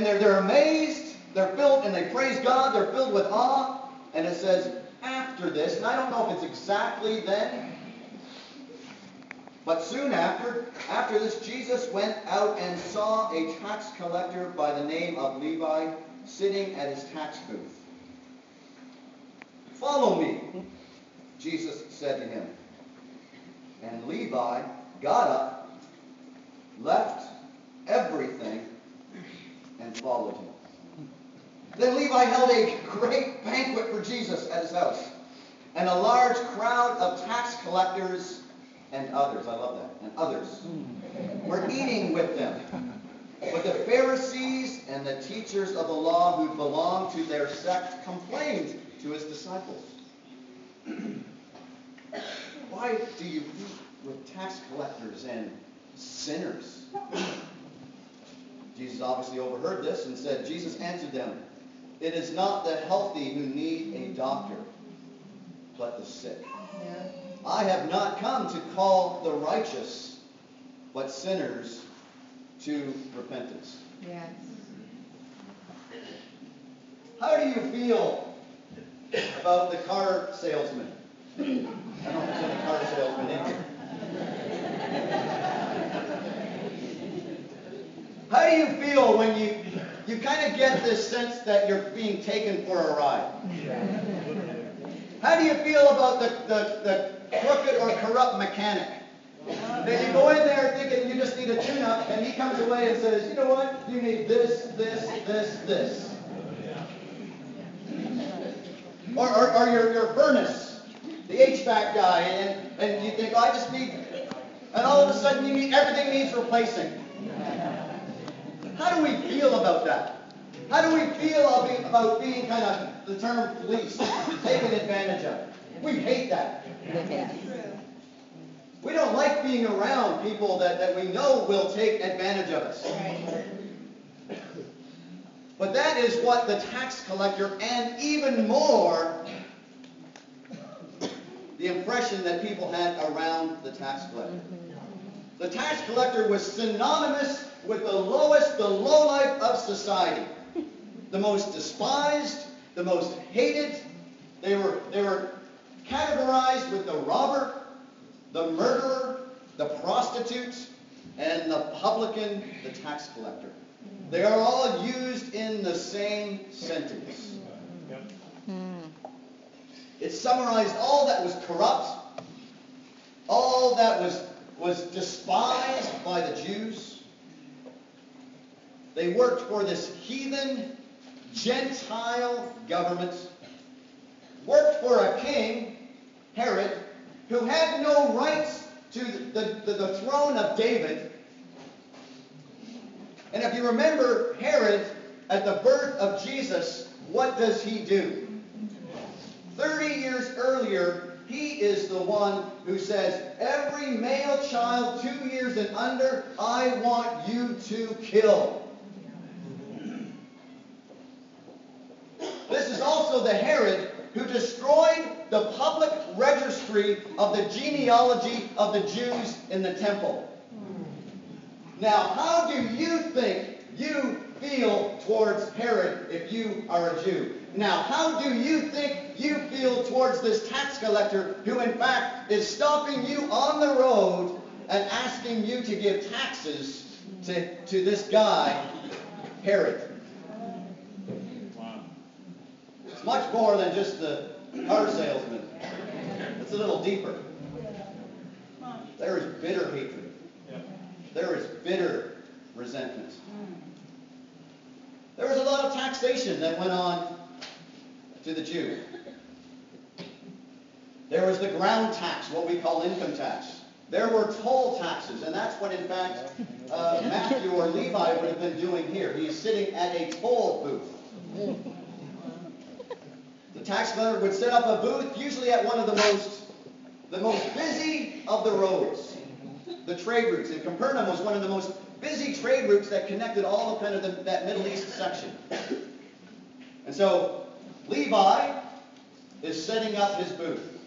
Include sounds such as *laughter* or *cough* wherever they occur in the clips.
and they're, they're amazed, they're filled, and they praise God, they're filled with awe. And it says, after this, and I don't know if it's exactly then, but soon after, after this, Jesus went out and saw a tax collector by the name of Levi sitting at his tax booth. Follow me, Jesus said to him. And Levi got up, left everything, and followed him. Then Levi held a great banquet for Jesus at his house, and a large crowd of tax collectors and others, I love that, and others, were eating with them. But the Pharisees and the teachers of the law who belonged to their sect complained to his disciples. Why do you eat with tax collectors and sinners? Jesus obviously overheard this and said, Jesus answered them, It is not the healthy who need a doctor, but the sick. Yeah. I have not come to call the righteous, but sinners to repentance. Yes. How do you feel about the car salesman? I don't know if there's any car salesman in here. How do you feel when you you kind of get this sense that you're being taken for a ride? How do you feel about the, the, the crooked or corrupt mechanic? That you go in there thinking you just need a tune-up, and he comes away and says, you know what? You need this, this, this, this. Or, or, or your, your furnace, the HVAC guy, and, and you think, oh, I just need, and all of a sudden you need, everything needs replacing. How do we feel about that? How do we feel about being kind of, the term fleeced, taken advantage of? We hate that. We don't like being around people that, that we know will take advantage of us. But that is what the tax collector, and even more, the impression that people had around the tax collector. The tax collector was synonymous with the lowest, the lowlife of society. The most despised, the most hated. They were, they were categorized with the robber, the murderer, the prostitute, and the publican, the tax collector. They are all used in the same sentence. Hmm. It summarized all that was corrupt, all that was, was despised by the Jews. They worked for this heathen, Gentile government, worked for a king, Herod, who had no rights to the, the, the throne of David. And if you remember Herod, at the birth of Jesus, what does he do? 30 years earlier, he is the one who says, every male child two years and under, I want you to kill. This is also the Herod who destroyed the public registry of the genealogy of the Jews in the temple. Now, how do you think you feel towards Herod if you are a Jew? Now, how do you think you feel towards this tax collector who, in fact, is stopping you on the road and asking you to give taxes to, to this guy, Herod? It's much more than just the car salesman. It's a little deeper. There is bitter hatred. There is bitter resentment. There was a lot of taxation that went on to the Jew. There was the ground tax, what we call income tax. There were toll taxes, and that's what, in fact, uh, Matthew or Levi would have been doing here. He's sitting at a toll booth. The tax collector would set up a booth, usually at one of the most, the most busy of the roads, the trade routes. And Capernaum was one of the most busy trade routes that connected all of kind of the, that Middle East section. And so Levi is setting up his booth.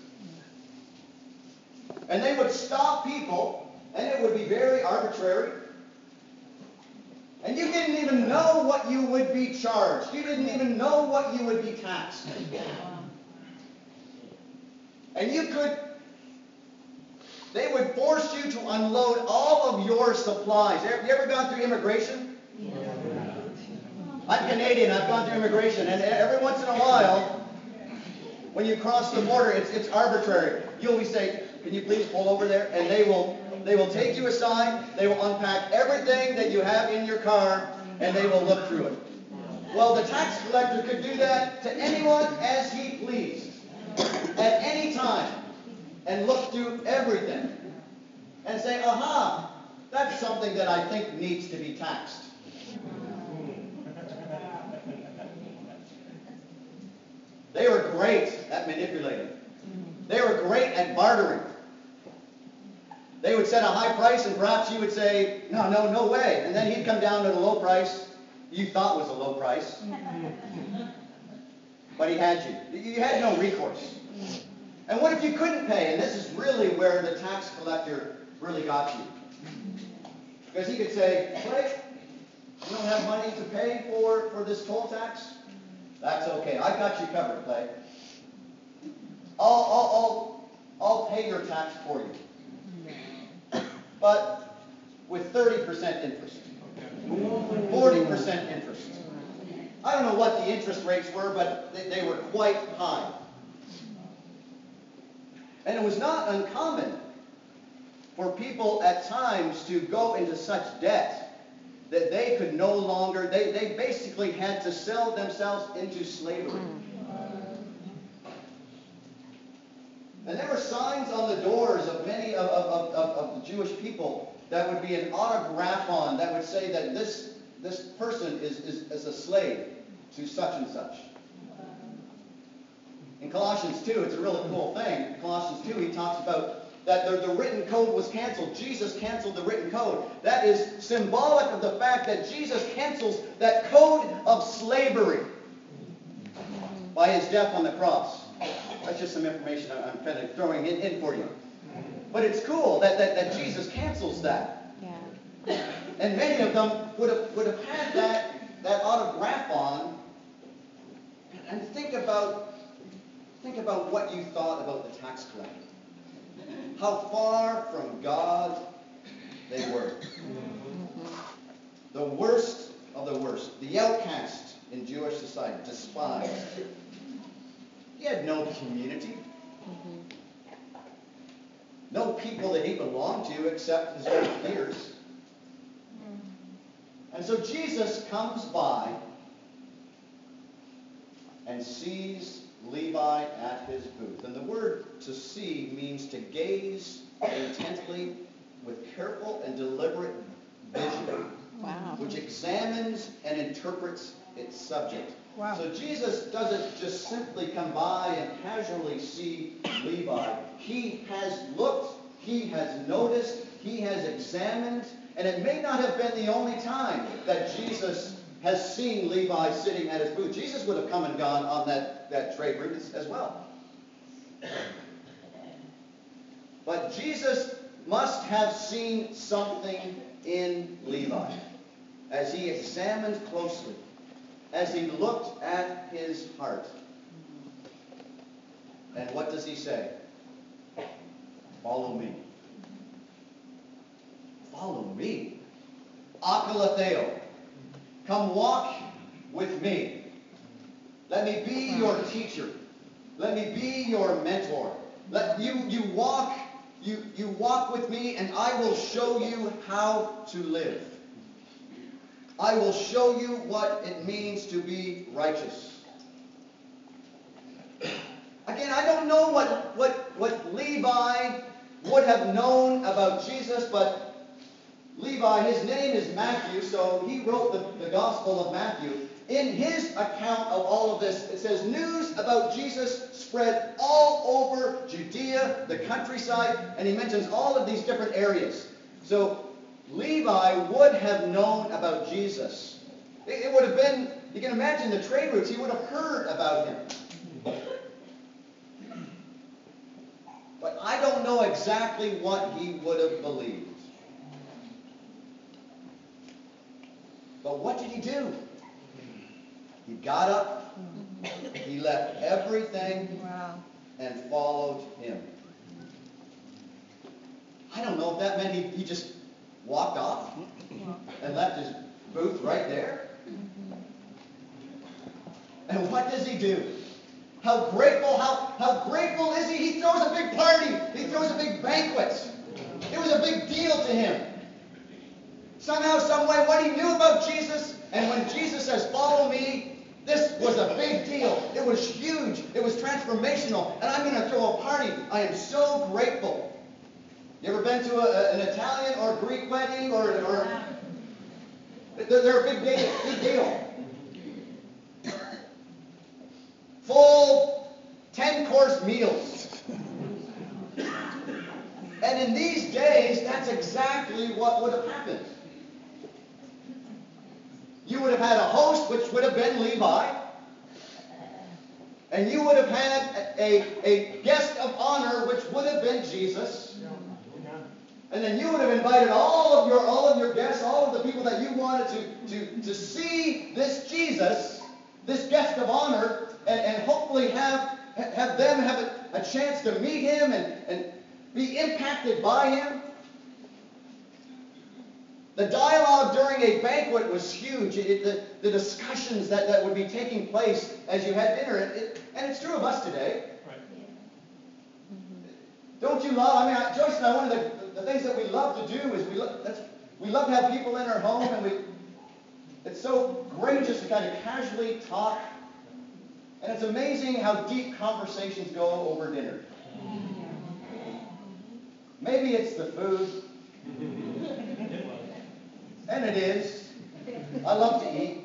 And they would stop people, and it would be very arbitrary. And you didn't even know what you would be charged. You didn't even know what you would be taxed. And you could, they would force you to unload all of your supplies. Have you ever gone through immigration? I'm Canadian, I've gone through immigration, and every once in a while, when you cross the border, it's, it's arbitrary. You always say, can you please pull over there? And they will, they will take you aside, they will unpack everything that you have in your car, and they will look through it. Well, the tax collector could do that to anyone as he pleased, at any time, and look through everything, and say, aha, that's something that I think needs to be taxed. They were great at manipulating. They were great at bartering. They would set a high price and perhaps you would say, no, no, no way. And then he'd come down at a low price you thought was a low price. *laughs* but he had you. You had no recourse. And what if you couldn't pay? And this is really where the tax collector really got you. Because he could say, Blake, you don't have money to pay for, for this toll tax? That's okay. I've got you covered, Clay. I'll, I'll, I'll, I'll pay your tax for you. But with 30% interest. 40% interest. I don't know what the interest rates were, but they, they were quite high. And it was not uncommon for people at times to go into such debt that they could no longer, they, they basically had to sell themselves into slavery. And there were signs on the doors of many of, of, of, of the Jewish people that would be an autographon that would say that this, this person is, is, is a slave to such and such. In Colossians 2, it's a really cool thing. In Colossians 2, he talks about that the, the written code was canceled. Jesus canceled the written code. That is symbolic of the fact that Jesus cancels that code of slavery by his death on the cross. That's just some information I'm kind of throwing in, in for you. But it's cool that, that, that Jesus cancels that. Yeah. And many of them would have, would have had that, that autograph on. And think about, think about what you thought about the tax collector how far from God they were. The worst of the worst, the outcast in Jewish society, despised. He had no community. No people that he belonged to except his own peers. And so Jesus comes by and sees Levi at his booth. And the word to see means to gaze intently with careful and deliberate vision, wow. which examines and interprets its subject. Wow. So Jesus doesn't just simply come by and casually see Levi. He has looked, he has noticed, he has examined, and it may not have been the only time that Jesus has seen Levi sitting at his booth. Jesus would have come and gone on that, that trade route as, as well. But Jesus must have seen something in Levi as he examined closely, as he looked at his heart. And what does he say? Follow me. Follow me. Akoloutheo. Come walk with me. Let me be hmm. your teacher. Let me be your mentor. Let you, you walk, you, you walk with me and I will show you how to live. I will show you what it means to be righteous. Again, I don't know what, what, what Levi would have known about Jesus, but Levi, his name is Matthew, so he wrote the, the Gospel of Matthew. In his account of all of this, it says, News about Jesus spread all over Judea, the countryside, and he mentions all of these different areas. So Levi would have known about Jesus. It, it would have been, you can imagine the trade routes, he would have heard about him. But I don't know exactly what he would have believed. But what did he do? He got up, he left everything Wow. and followed him. I don't know if that meant he, he just walked off and left his booth right there. Mm-hmm. And what does he do? How grateful, how, how grateful is he? He throws a big party. He throws a big banquet. It was a big deal to him. Somehow, some way, what he knew about Jesus, and when Jesus says, follow me, this was a big deal. It was huge. It was transformational. And I'm going to throw a party. I am so grateful. You ever been to a, an Italian or Greek wedding or, or they're, a big deal. Big deal. Full 10 course meals. And in these days, that's exactly what would have happened. Would have had a host, which would have been Levi. And you would have had a, a guest of honor, which would have been Jesus. And then you would have invited all of your all of your guests, all of the people that you wanted to, to, to see this Jesus, this guest of honor, and, and hopefully have have them have a, a chance to meet him and, and be impacted by him. The dialogue during a banquet was huge. It, it, the, the discussions that, that would be taking place as you had dinner, it, it, and it's true of us today. Mm-hmm. Don't you love? I mean, I, Joyce and I, one of the, the things that we love to do is we love, that's, we love to have people in our home, and we. It's so great just to kind of casually talk, and it's amazing how deep conversations go over dinner. Mm-hmm. Maybe it's the food, *laughs* and it is. I love to eat.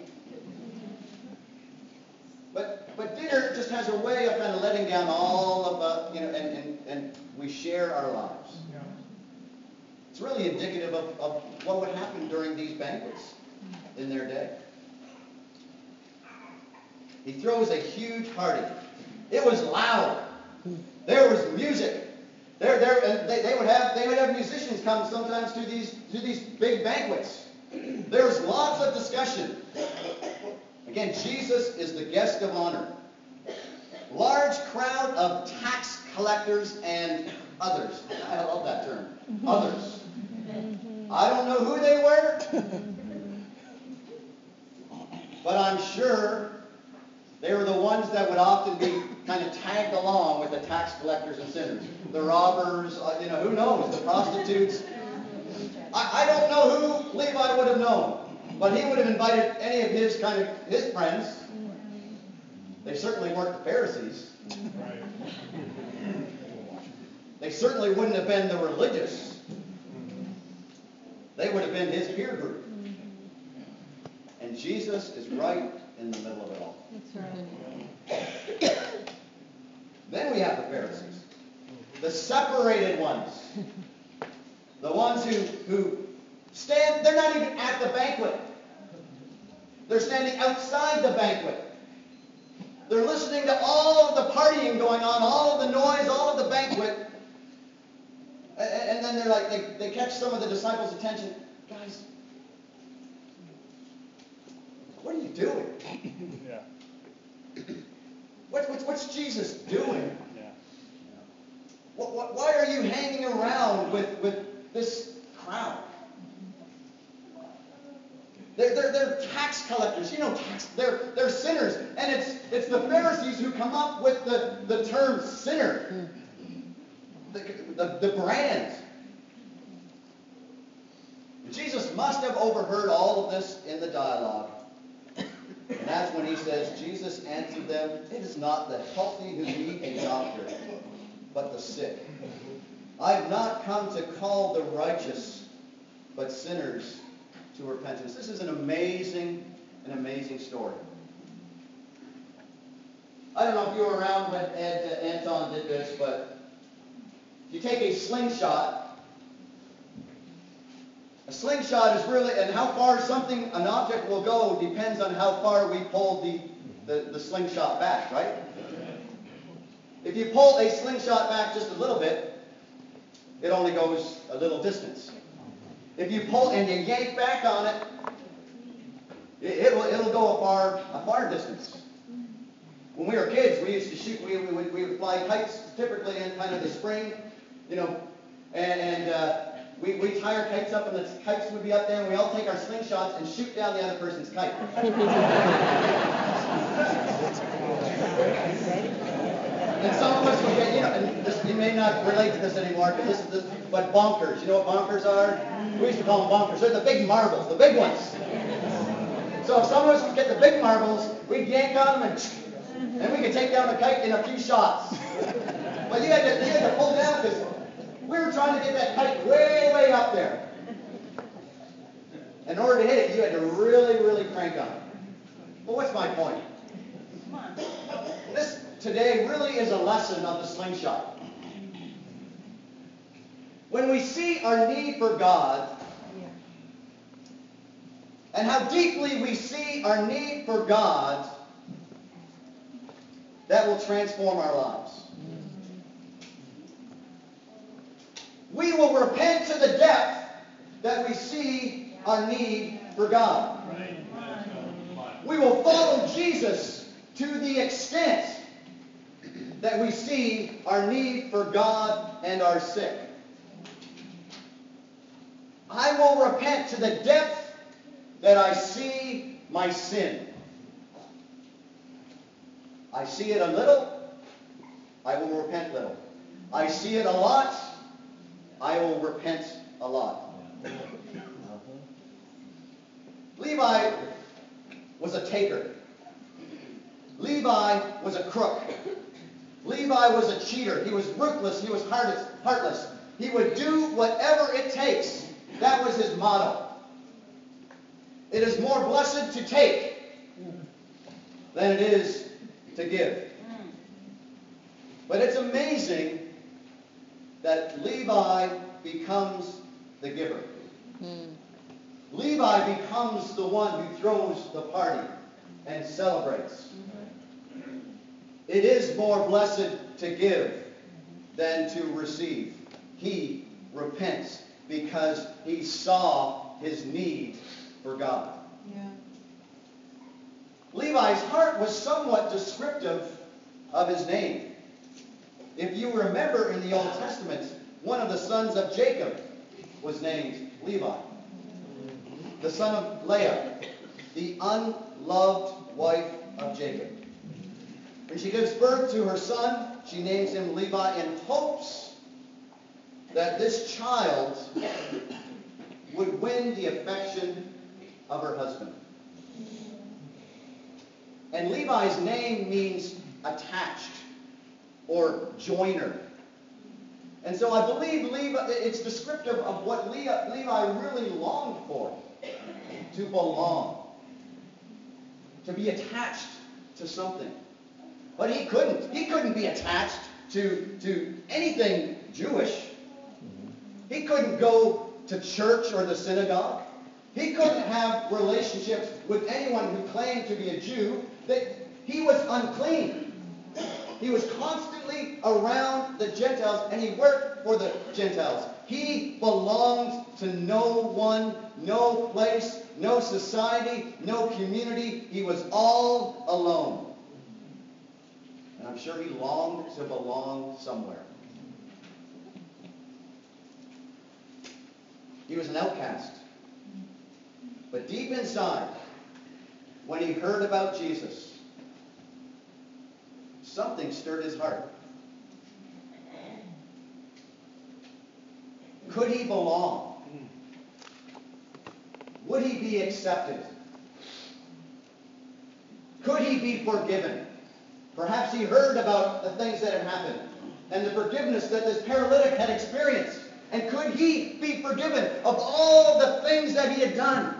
But, but dinner just has a way of kind of letting down all of, uh, you know, and, and, and we share our lives. It's really indicative of, of what would happen during these banquets in their day. He throws a huge party. It was loud. There was music. There, there, and they, they would have they would have musicians come sometimes to these to these big banquets. There's lots of discussion. Again, Jesus is the guest of honor. Large crowd of tax collectors and others. I love that term. Others. I don't know who they were, but I'm sure they were the ones that would often be kind of tagged along with the tax collectors and sinners. The robbers, uh, you know, who knows, the prostitutes. I, I don't know who Levi would have known, but he would have invited any of his kind of his friends. They certainly weren't the Pharisees. They certainly wouldn't have been the religious. They would have been his peer group. And Jesus is right in the middle of it all. That's right. Then we have the Pharisees, the separated ones, the ones who, who stand, they're not even at the banquet. They're standing outside the banquet. They're listening to all of the partying going on, all of the noise, all of the banquet. And then they're like, they, they catch some of the disciples' attention. Guys, what are you doing? Yeah, What, what's, what's Jesus doing? yeah. What, what, why are you hanging around with, with this crowd? They're, they're, they're tax collectors, you know, tax, they're, they're sinners. And it's, it's the Pharisees who come up with the, the term sinner, the, the, the brand. Jesus must have overheard all of this in the dialogue. And that's when he says, Jesus answered them, It is not the healthy who need a doctor, but the sick. I have not come to call the righteous, but sinners to repentance. This is an amazing, an amazing story. I don't know if you were around when Ed, uh, Anton did this, but if you take a slingshot, a slingshot is really, and how far something, an object will go depends on how far we pull the, the, the slingshot back, right? If you pull a slingshot back just a little bit, it only goes a little distance. If you pull and you yank back on it, It, it'll, it'll go a far, a far distance. When we were kids, we used to shoot, we, we would, we would fly kites typically in kind of the spring, you know, and, and, uh, we, we tie our kites up and the kites would be up there and we all take our slingshots and shoot down the other person's kite. *laughs* *laughs* *laughs* And some of us will get, you know, and this, you may not relate to this anymore, because this but bonkers, you know what bonkers are? We used to call them bonkers, they're the big marbles, the big ones. So if some of us would get the big marbles, we'd yank on them and, and we could take down the kite in a few shots. But you had to, you had to pull down, because we were trying to get that kite way, way up there. In order to hit it, you had to really, really crank on it. But what's my point? Today really is a lesson of the slingshot. When we see our need for God and how deeply we see our need for God, that will transform our lives. We will repent to the depth that we see our need for God. We will follow Jesus to the extent that we see our need for God and our sick. I will repent to the depth that I see my sin. I see it a little, I will repent little. I see it a lot, I will repent a lot. Levi was a taker. Levi was a crook. Levi was a cheater. He was ruthless. He was heartless. He would do whatever it takes. That was his motto. It is more blessed to take than it is to give. But it's amazing that Levi becomes the giver. Levi becomes the one who throws the party and celebrates. It is more blessed to give than to receive. He repents because he saw his need for God. Yeah. Levi's heart was somewhat descriptive of his name. If you remember in the Old Testament, one of the sons of Jacob was named Levi, the son of Leah, the unloved wife of Jacob. When she gives birth to her son, she names him Levi in hopes that this child would win the affection of her husband. And Levi's name means attached or joiner. And so I believe Levi, it's descriptive of what Levi, Levi really longed for, to belong, to be attached to something. But he couldn't. He couldn't be attached to, to anything Jewish. He couldn't go to church or the synagogue. He couldn't have relationships with anyone who claimed to be a Jew. That he was unclean. He was constantly around the Gentiles and he worked for the Gentiles. He belonged to no one, no place, no society, no community. He was all alone. And I'm sure he longed to belong somewhere. He was an outcast. But deep inside, when he heard about Jesus, something stirred his heart. Could he belong? Would he be accepted? Could he be forgiven? Perhaps he heard about the things that had happened and the forgiveness that this paralytic had experienced. And could he be forgiven of all the things that he had done?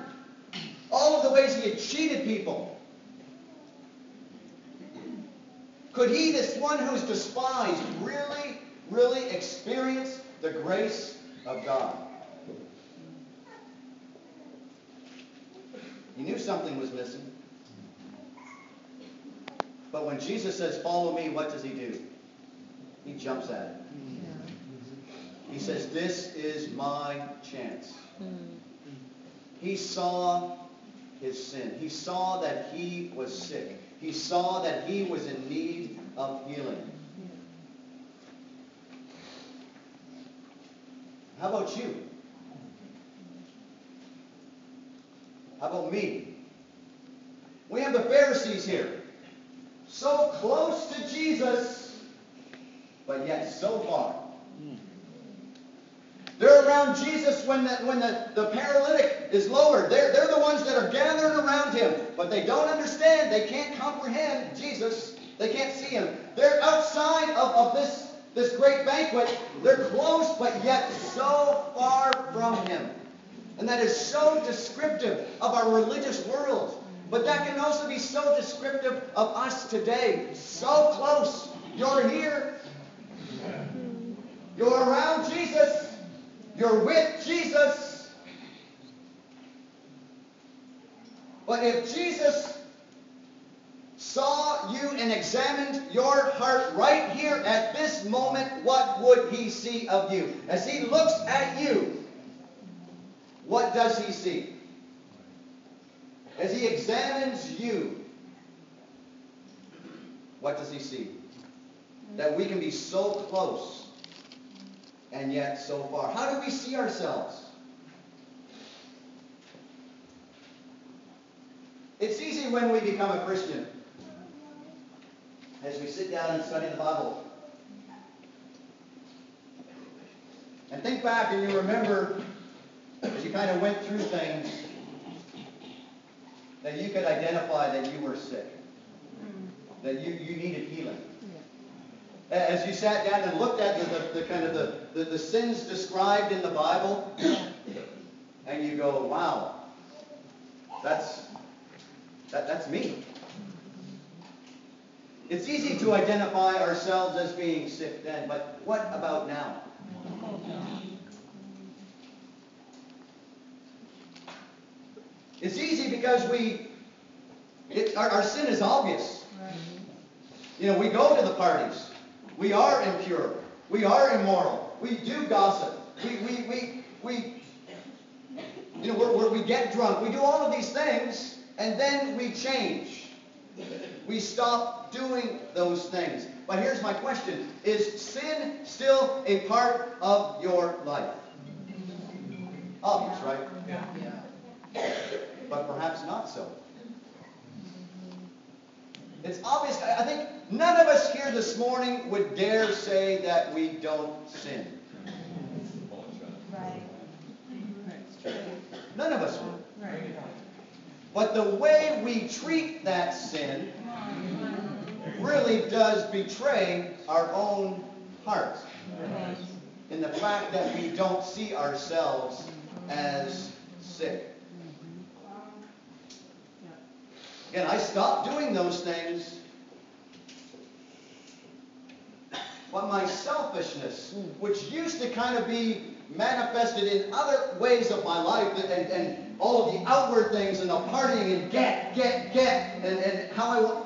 All of the ways he had cheated people? Could he, this one who's despised, really, really experience the grace of God? He knew something was missing. But when Jesus says, follow me, what does he do? He jumps at it. He says, this is my chance. He saw his sin. He saw that he was sick. He saw that he was in need of healing. How about you? How about me? We have the Pharisees here. So close to Jesus, but yet so far. They're around Jesus when the, when the, the paralytic is lowered. They're, they're the ones that are gathered around him, but they don't understand. They can't comprehend Jesus. They can't see him. They're outside of, of this, this great banquet. They're close, but yet so far from him. And that is so descriptive of our religious world. But that can also be so descriptive of us today. So close. You're here. You're around Jesus. You're with Jesus. But if Jesus saw you and examined your heart right here at this moment, what would he see of you? As he looks at you, what does he see? As he examines you, what does he see? That we can be so close and yet so far. How do we see ourselves? It's easy when we become a Christian, as we sit down and study the Bible, and think back and you remember, as you kind of went through things, that you could identify that you were sick, hmm. that you, you needed healing. As you sat down and looked at the, the, the kind of the, the, the sins described in the Bible, *coughs* and you go, wow, that's, that, that's me. It's easy to identify ourselves as being sick then, but what about now? It's easy because we, it, our, our sin is obvious. You know, we go to the parties. We are impure. We are immoral. We do gossip. We, we, we, we you know, we're, we're, we get drunk. We do all of these things, and then we change. We stop doing those things. But here's my question. Is sin still a part of your life? Obvious, right? Yeah. But perhaps not so. It's obvious. I think none of us here this morning would dare say that we don't sin. Right. None of us would. Right. But the way we treat that sin really does betray our own hearts in the fact that we don't see ourselves as sick. Again, I stopped doing those things. But my selfishness, which used to kind of be manifested in other ways of my life and, and, and all of the outward things and the partying and get, get, get, and, and how I.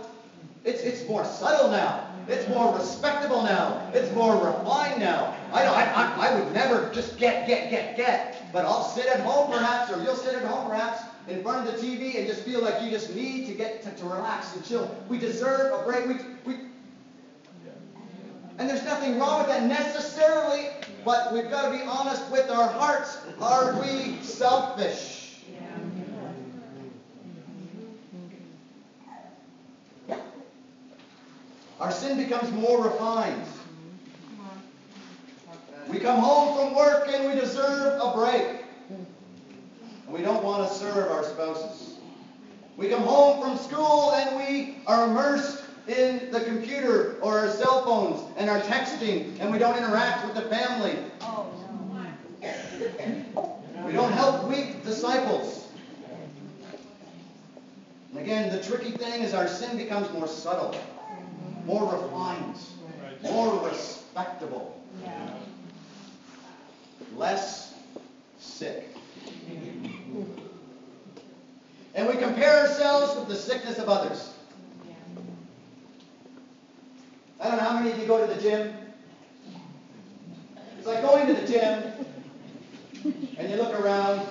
It's, it's more subtle now. It's more respectable now. It's more refined now. I, know, I, I, I would never just get, get, get, get. But I'll sit at home perhaps, or you'll sit at home perhaps, in front of the TV and just feel like you just need to get to, to relax and chill. We deserve a break. We, we, and there's nothing wrong with that necessarily, but we've got to be honest with our hearts. Are we selfish? Our sin becomes more refined. We come home from work and we deserve a break. And we don't want to serve our spouses. We come home from school and we are immersed in the computer or our cell phones and our texting and we don't interact with the family. We don't help weak disciples. And again, the tricky thing is our sin becomes more subtle, more refined, more respectable, less sick. And we compare ourselves with the sickness of others. I don't know how many of you go to the gym. It's like going to the gym and you look around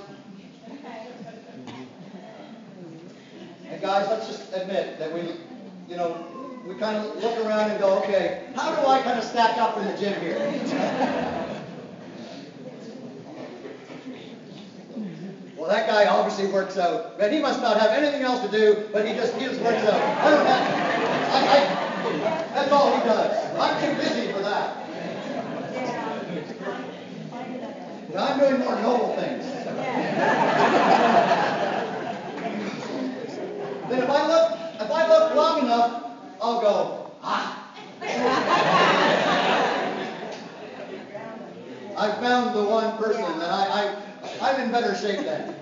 And guys, let's just admit that we, you know, we kind of look around and go, okay, how do I kind of stack up in the gym here? *laughs* that guy obviously works out. Man, he must not have anything else to do, but he just, he just works out. I I, that's all he does. I'm too busy for that. I'm doing more noble things. Then if I look, if I look long enough, I'll go, ah. I found the one person that I, I, I'm in better shape than.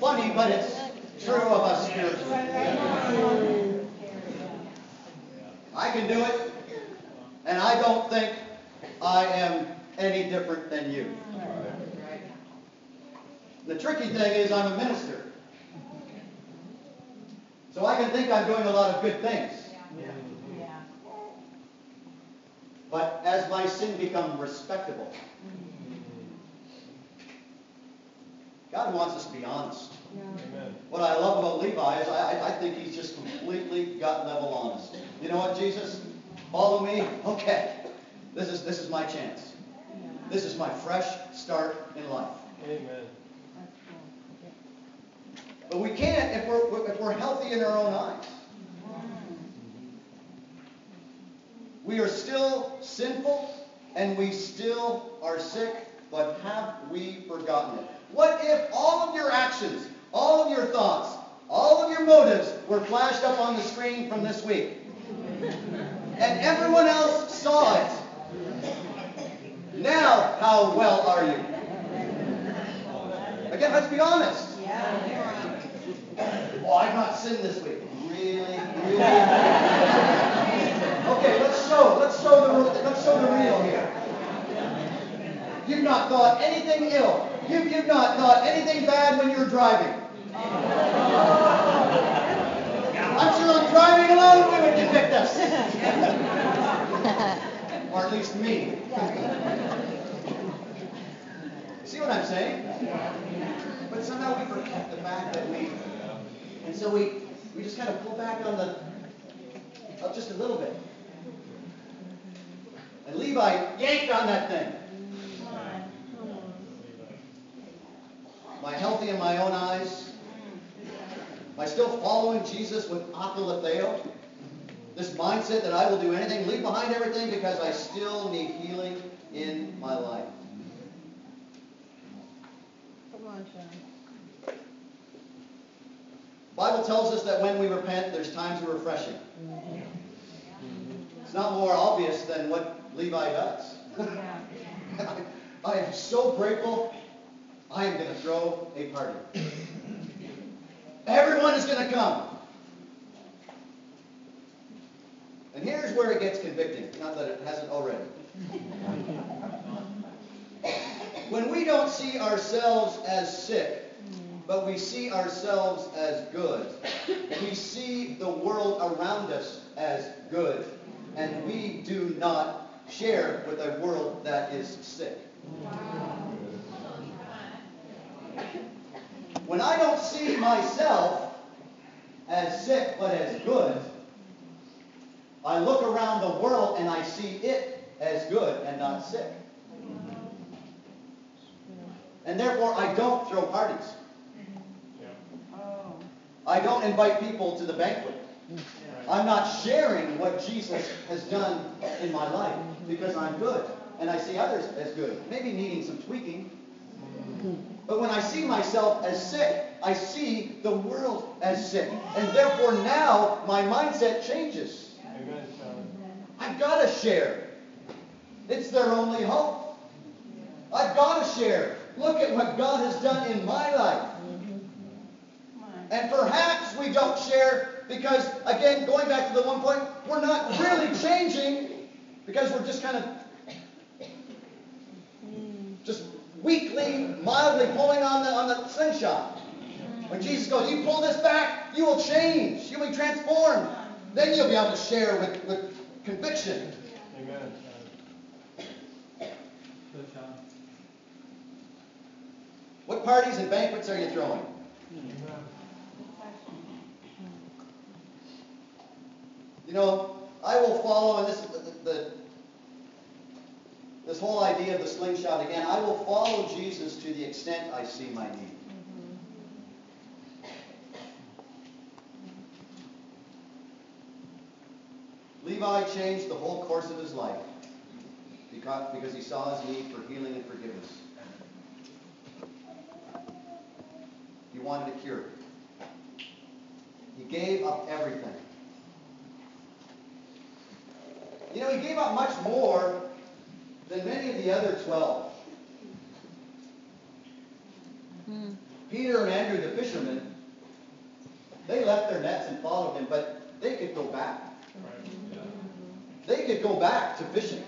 Funny, but it's true of us spiritually. I can do it, and I don't think I am any different than you. The tricky thing is I'm a minister. So I can think I'm doing a lot of good things. But as my sin become respectable, God wants us to be honest. Amen. What I love about Levi is I, I- I think he's just completely gut level honest. You know what, Jesus? Follow me? Okay. This is, this is my chance. This is my fresh start in life. Amen. But we can't if we're, if we're healthy in our own eyes. We are still sinful and we still are sick, but have we forgotten it? What if all of your actions, all of your thoughts, all of your motives were flashed up on the screen from this week? And everyone else saw it. Now, how well are you? Again, let's be honest. Oh, I've not sinned this week. Really, really. Okay, let's show. Let's show the. Let's show the real here. You've not thought anything ill. You've, you've not thought anything bad when you're driving. *laughs* I'm sure on driving alone we would convict us. *laughs* or at least me. See what I'm saying? But somehow we forget the fact that we, and so we, we just kind of pull back on the, up just a little bit. And Levi yanked on that thing. Am I healthy in my own eyes? Am I still following Jesus with akoloutheo? This mindset that I will do anything, leave behind everything because I still need healing in my life. Come on, Sean. Bible tells us that when we repent, there's times of refreshing. It's not more obvious than what Levi does. *laughs* I am so grateful. I am going to throw a party. Everyone is going to come. And here's where it gets convicting. Not that it hasn't already. When we don't see ourselves as sick, but we see ourselves as good, we see the world around us as good, and we do not share with a world that is sick. When I don't see myself as sick but as good, I look around the world and I see it as good and not sick. And therefore, I don't throw parties. I don't invite people to the banquet. I'm not sharing what Jesus has done in my life because I'm good and I see others as good, maybe needing some tweaking. But when I see myself as sick, I see the world as sick. And therefore now my mindset changes. I've got to share. It's their only hope. I've got to share. Look at what God has done in my life. Mm-hmm. And perhaps we don't share because, again, going back to the one point, we're not really changing because we're just kind of just weakly, mildly pulling on the on the slingshot. When Jesus goes, you pull this back, you will change. You'll be transformed. Then you'll be able to share with, with conviction. Amen. What parties and banquets are you throwing? You know, I will follow, and this, this whole idea of the slingshot again, I will follow Jesus to the extent I see my need. Levi changed the whole course of his life because, he saw his need for healing and forgiveness. He wanted a cure. He gave up everything. You know, he gave up much more than many of the other twelve. Hmm. Peter and Andrew, the fishermen, they left their nets and followed him, but they could go back. They could go back to fishing.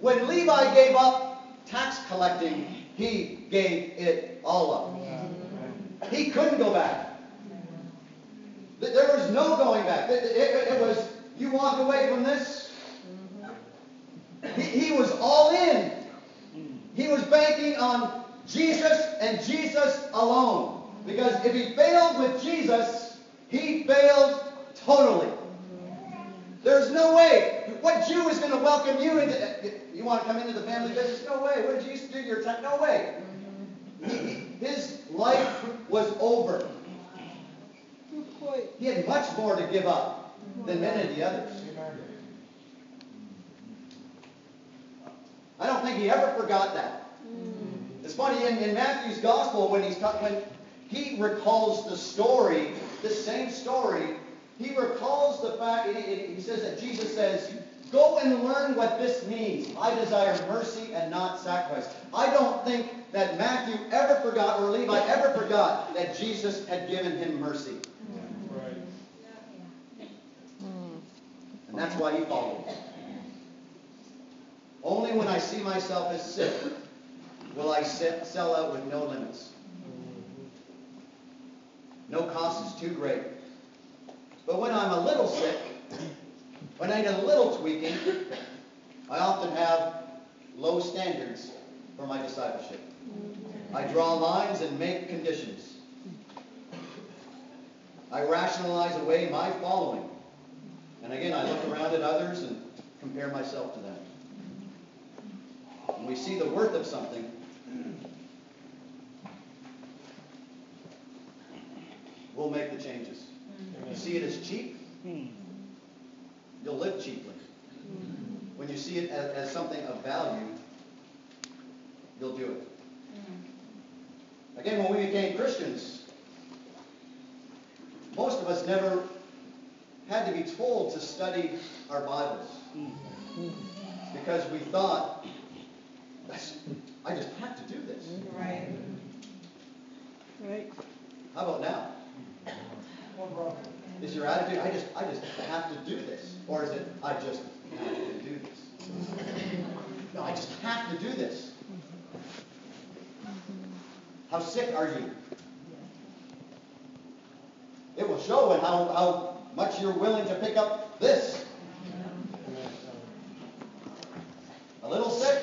When Levi gave up tax collecting, he gave it all up. He couldn't go back. There was no going back. It, it- it was, you walk away from this. He, was all in. He was banking on Jesus and Jesus alone. Because if he failed with Jesus, he failed totally. There's no way. What Jew is going to welcome you into? You want to come into the family business? No way. What did you do your time? No way. His life was over. He had much more to give up than many of the others. I don't think he ever forgot that. Mm-hmm. It's funny in, in Matthew's gospel when he's ta- when he recalls the story, the same story, he recalls the fact. He, he- he says that Jesus says, "Go and learn what this means. I desire mercy and not sacrifice." I don't think that Matthew ever forgot or Levi ever forgot that Jesus had given him mercy, Right. and that's why he followed. Only when I see myself as sick will I sell out with no limits. No cost is too great. But when I'm a little sick, when I need a little tweaking, I often have low standards for my discipleship. I draw lines and make conditions. I rationalize away my following. And again, I look around at others and compare myself to them. We see the worth of something, we'll make the changes. Mm-hmm. You see it as cheap, you'll live cheaply. When you see it as, as something of value, you'll do it. Mm-hmm. Again, when we became Christians, most of us never had to be told to study our Bibles mm-hmm. because we thought, I just have to do this. Right. Right. How about now? Is your attitude, I just, I just have to do this? Or is it, I just have to do this? No, I just have to do this. How sick are you? It will show in how, how much you're willing to pick up this. A little sick,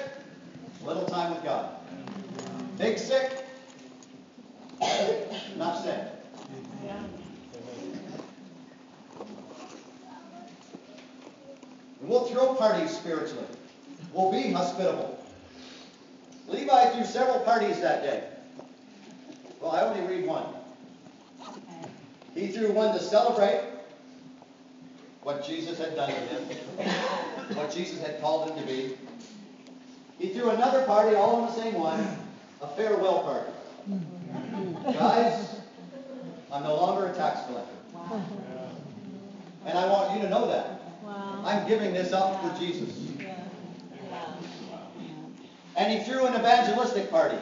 little time with God. Big sick, not said. Yeah. And we'll throw parties spiritually. We'll be hospitable. Levi threw several parties that day. Well, I only read one. Okay. He threw one to celebrate what Jesus had done to him, what Jesus had called him to be. He threw another party, all in the same one, a farewell party. Guys, I'm no longer a tax collector. Wow. And I want you to know that. Wow. I'm giving this up for Jesus. Yeah. Yeah. And he threw an evangelistic party.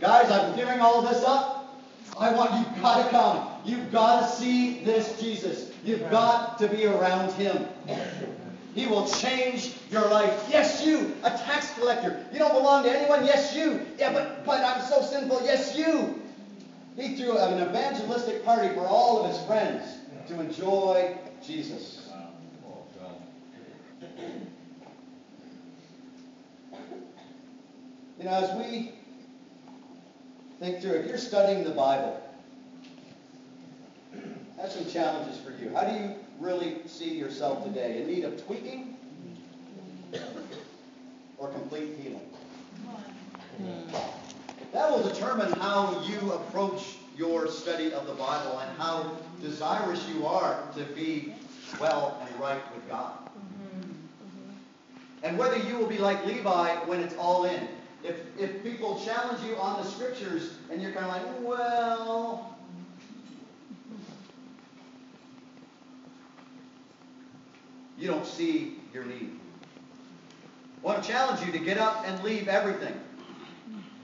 Guys, I'm giving all this up. I want you've got to come. You've got to see this Jesus. You've got to be around him. He will change your life. Yes, you, a tax collector. You don't belong to anyone. Yes, you. Yeah, but but I'm so sinful. Yes, you. He threw an evangelistic party for all of his friends to enjoy Jesus. *clears throat* You know, as we think through, if you're studying the Bible, *clears throat* have some challenges for you. How do you really see yourself today? In need of tweaking or complete healing? That will determine how you approach your study of the Bible and how desirous you are to be well and right with God. Mm-hmm. And whether you will be like Levi when it's all in. If, if people challenge you on the scriptures and you're kind of like, well, you don't see your need. I want to challenge you to get up and leave everything.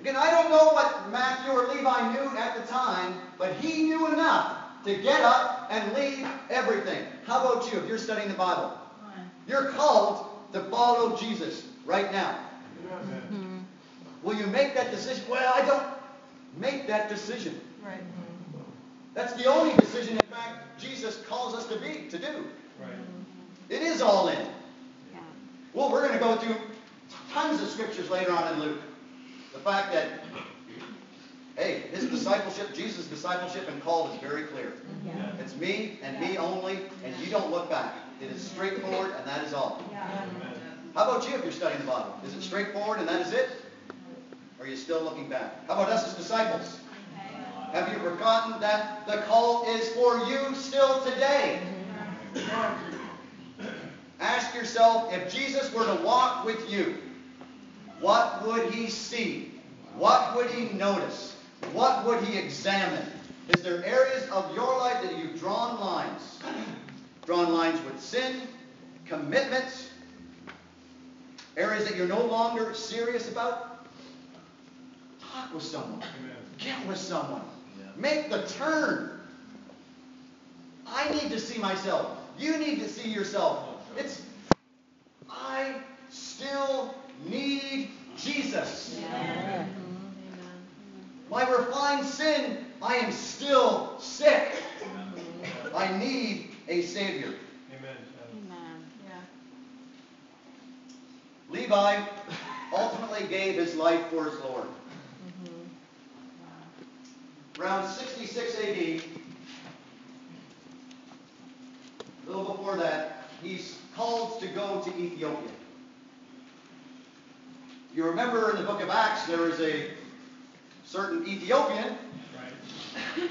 Again, I don't know what Matthew or Levi knew at the time, but he knew enough to get up and leave everything. How about you if you're studying the Bible? You're called to follow Jesus right now. Amen. Will you make that decision? Well, I don't make that decision. Right. Mm-hmm. That's the only decision, in fact, Jesus calls us to be, to do. Right. It is all in. Yeah. Well, we're going to go through tons of scriptures later on in Luke. The fact that, hey, his discipleship, Jesus' discipleship and call is very clear. Yeah. It's me and me only, and you don't look back. It is straightforward, and that is all. Yeah. How about you if you're studying the Bible? Is it straightforward and that is it? Or are you still looking back? How about us as disciples? Have you forgotten that the call is for you still today? Mm-hmm. Ask yourself, if Jesus were to walk with you, what would he see? What would he notice? What would he examine? Is there areas of your life that you've drawn lines? *clears throat* Drawn lines with sin, commitments, areas that you're no longer serious about? Talk with someone. Amen. Get with someone. Make the turn. I need to see myself. You need to see yourself. It's, I still need Jesus. My refined sin, I am still sick. I need a Savior. Amen. Amen. Yeah. Levi ultimately gave his life for his Lord. Mm-hmm. Around 66 AD, a little before that, he's called to go to Ethiopia. You remember in the book of Acts, there is a certain Ethiopian Right.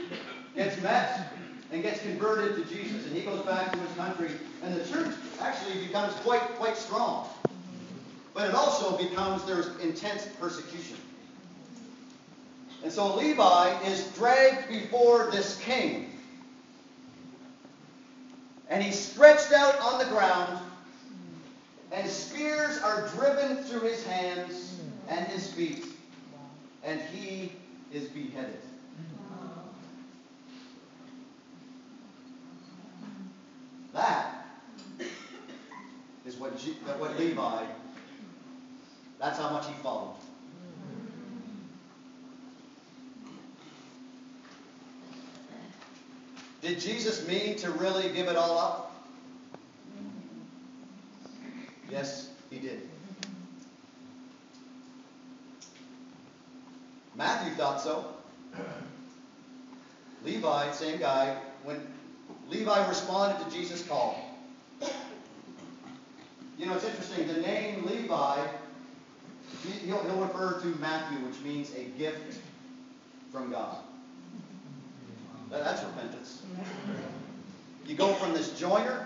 gets met and gets converted to Jesus, and he goes back to his country, and the church actually becomes quite quite strong. But it also becomes there's intense persecution. And so Levi is dragged before this king. And he's stretched out on the ground, and spears are driven through his hands and his feet, and he is beheaded. That is what, what Levi, that's how much he followed. Did Jesus mean to really give it all up? Yes, he did. Matthew thought so. Levi, same guy, when Levi responded to Jesus' call. You know, it's interesting, the name Levi, he- he'll, he'll refer to Matthew, which means a gift from God. That- That's repentance. You go from this joiner,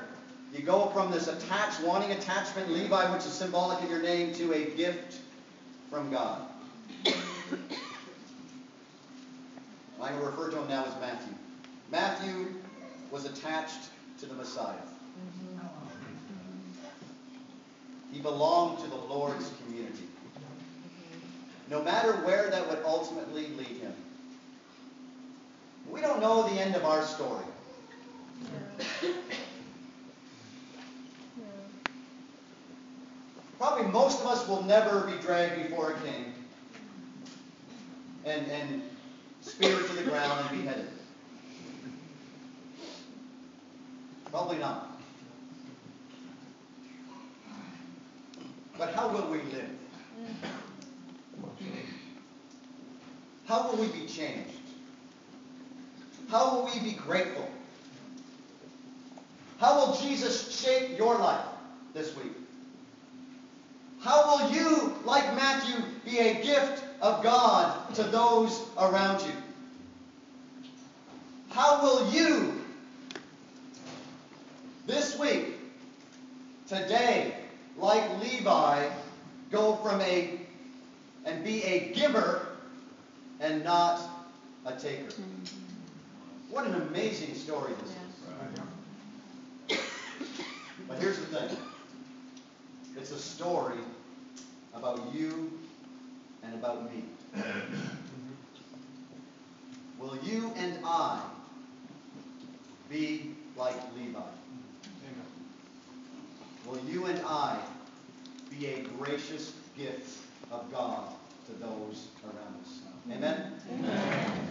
you go from this attached, wanting attachment, Levi, which is symbolic in your name, to a gift from God. To refer to him now as Matthew. Matthew was attached to the Messiah. He belonged to the Lord's community. No matter where that would ultimately lead him. We don't know the end of our story. Probably most of us will never be dragged before a king and, and speared to the ground and beheaded. Probably not. But how will we live? Mm. How will we be changed? How will we be grateful? How will Jesus shape your life this week? How will you, like Matthew, be a gift of God to those around you? How will you, this week, today, like Levi, go from a and be a giver and not a taker? Mm-hmm. What an amazing story this is. *coughs* But here's the thing. It's a story about you and about me. *coughs* Will you and I be like Levi? Amen. Will you and I be a gracious gift of God to those around us? Amen. Amen?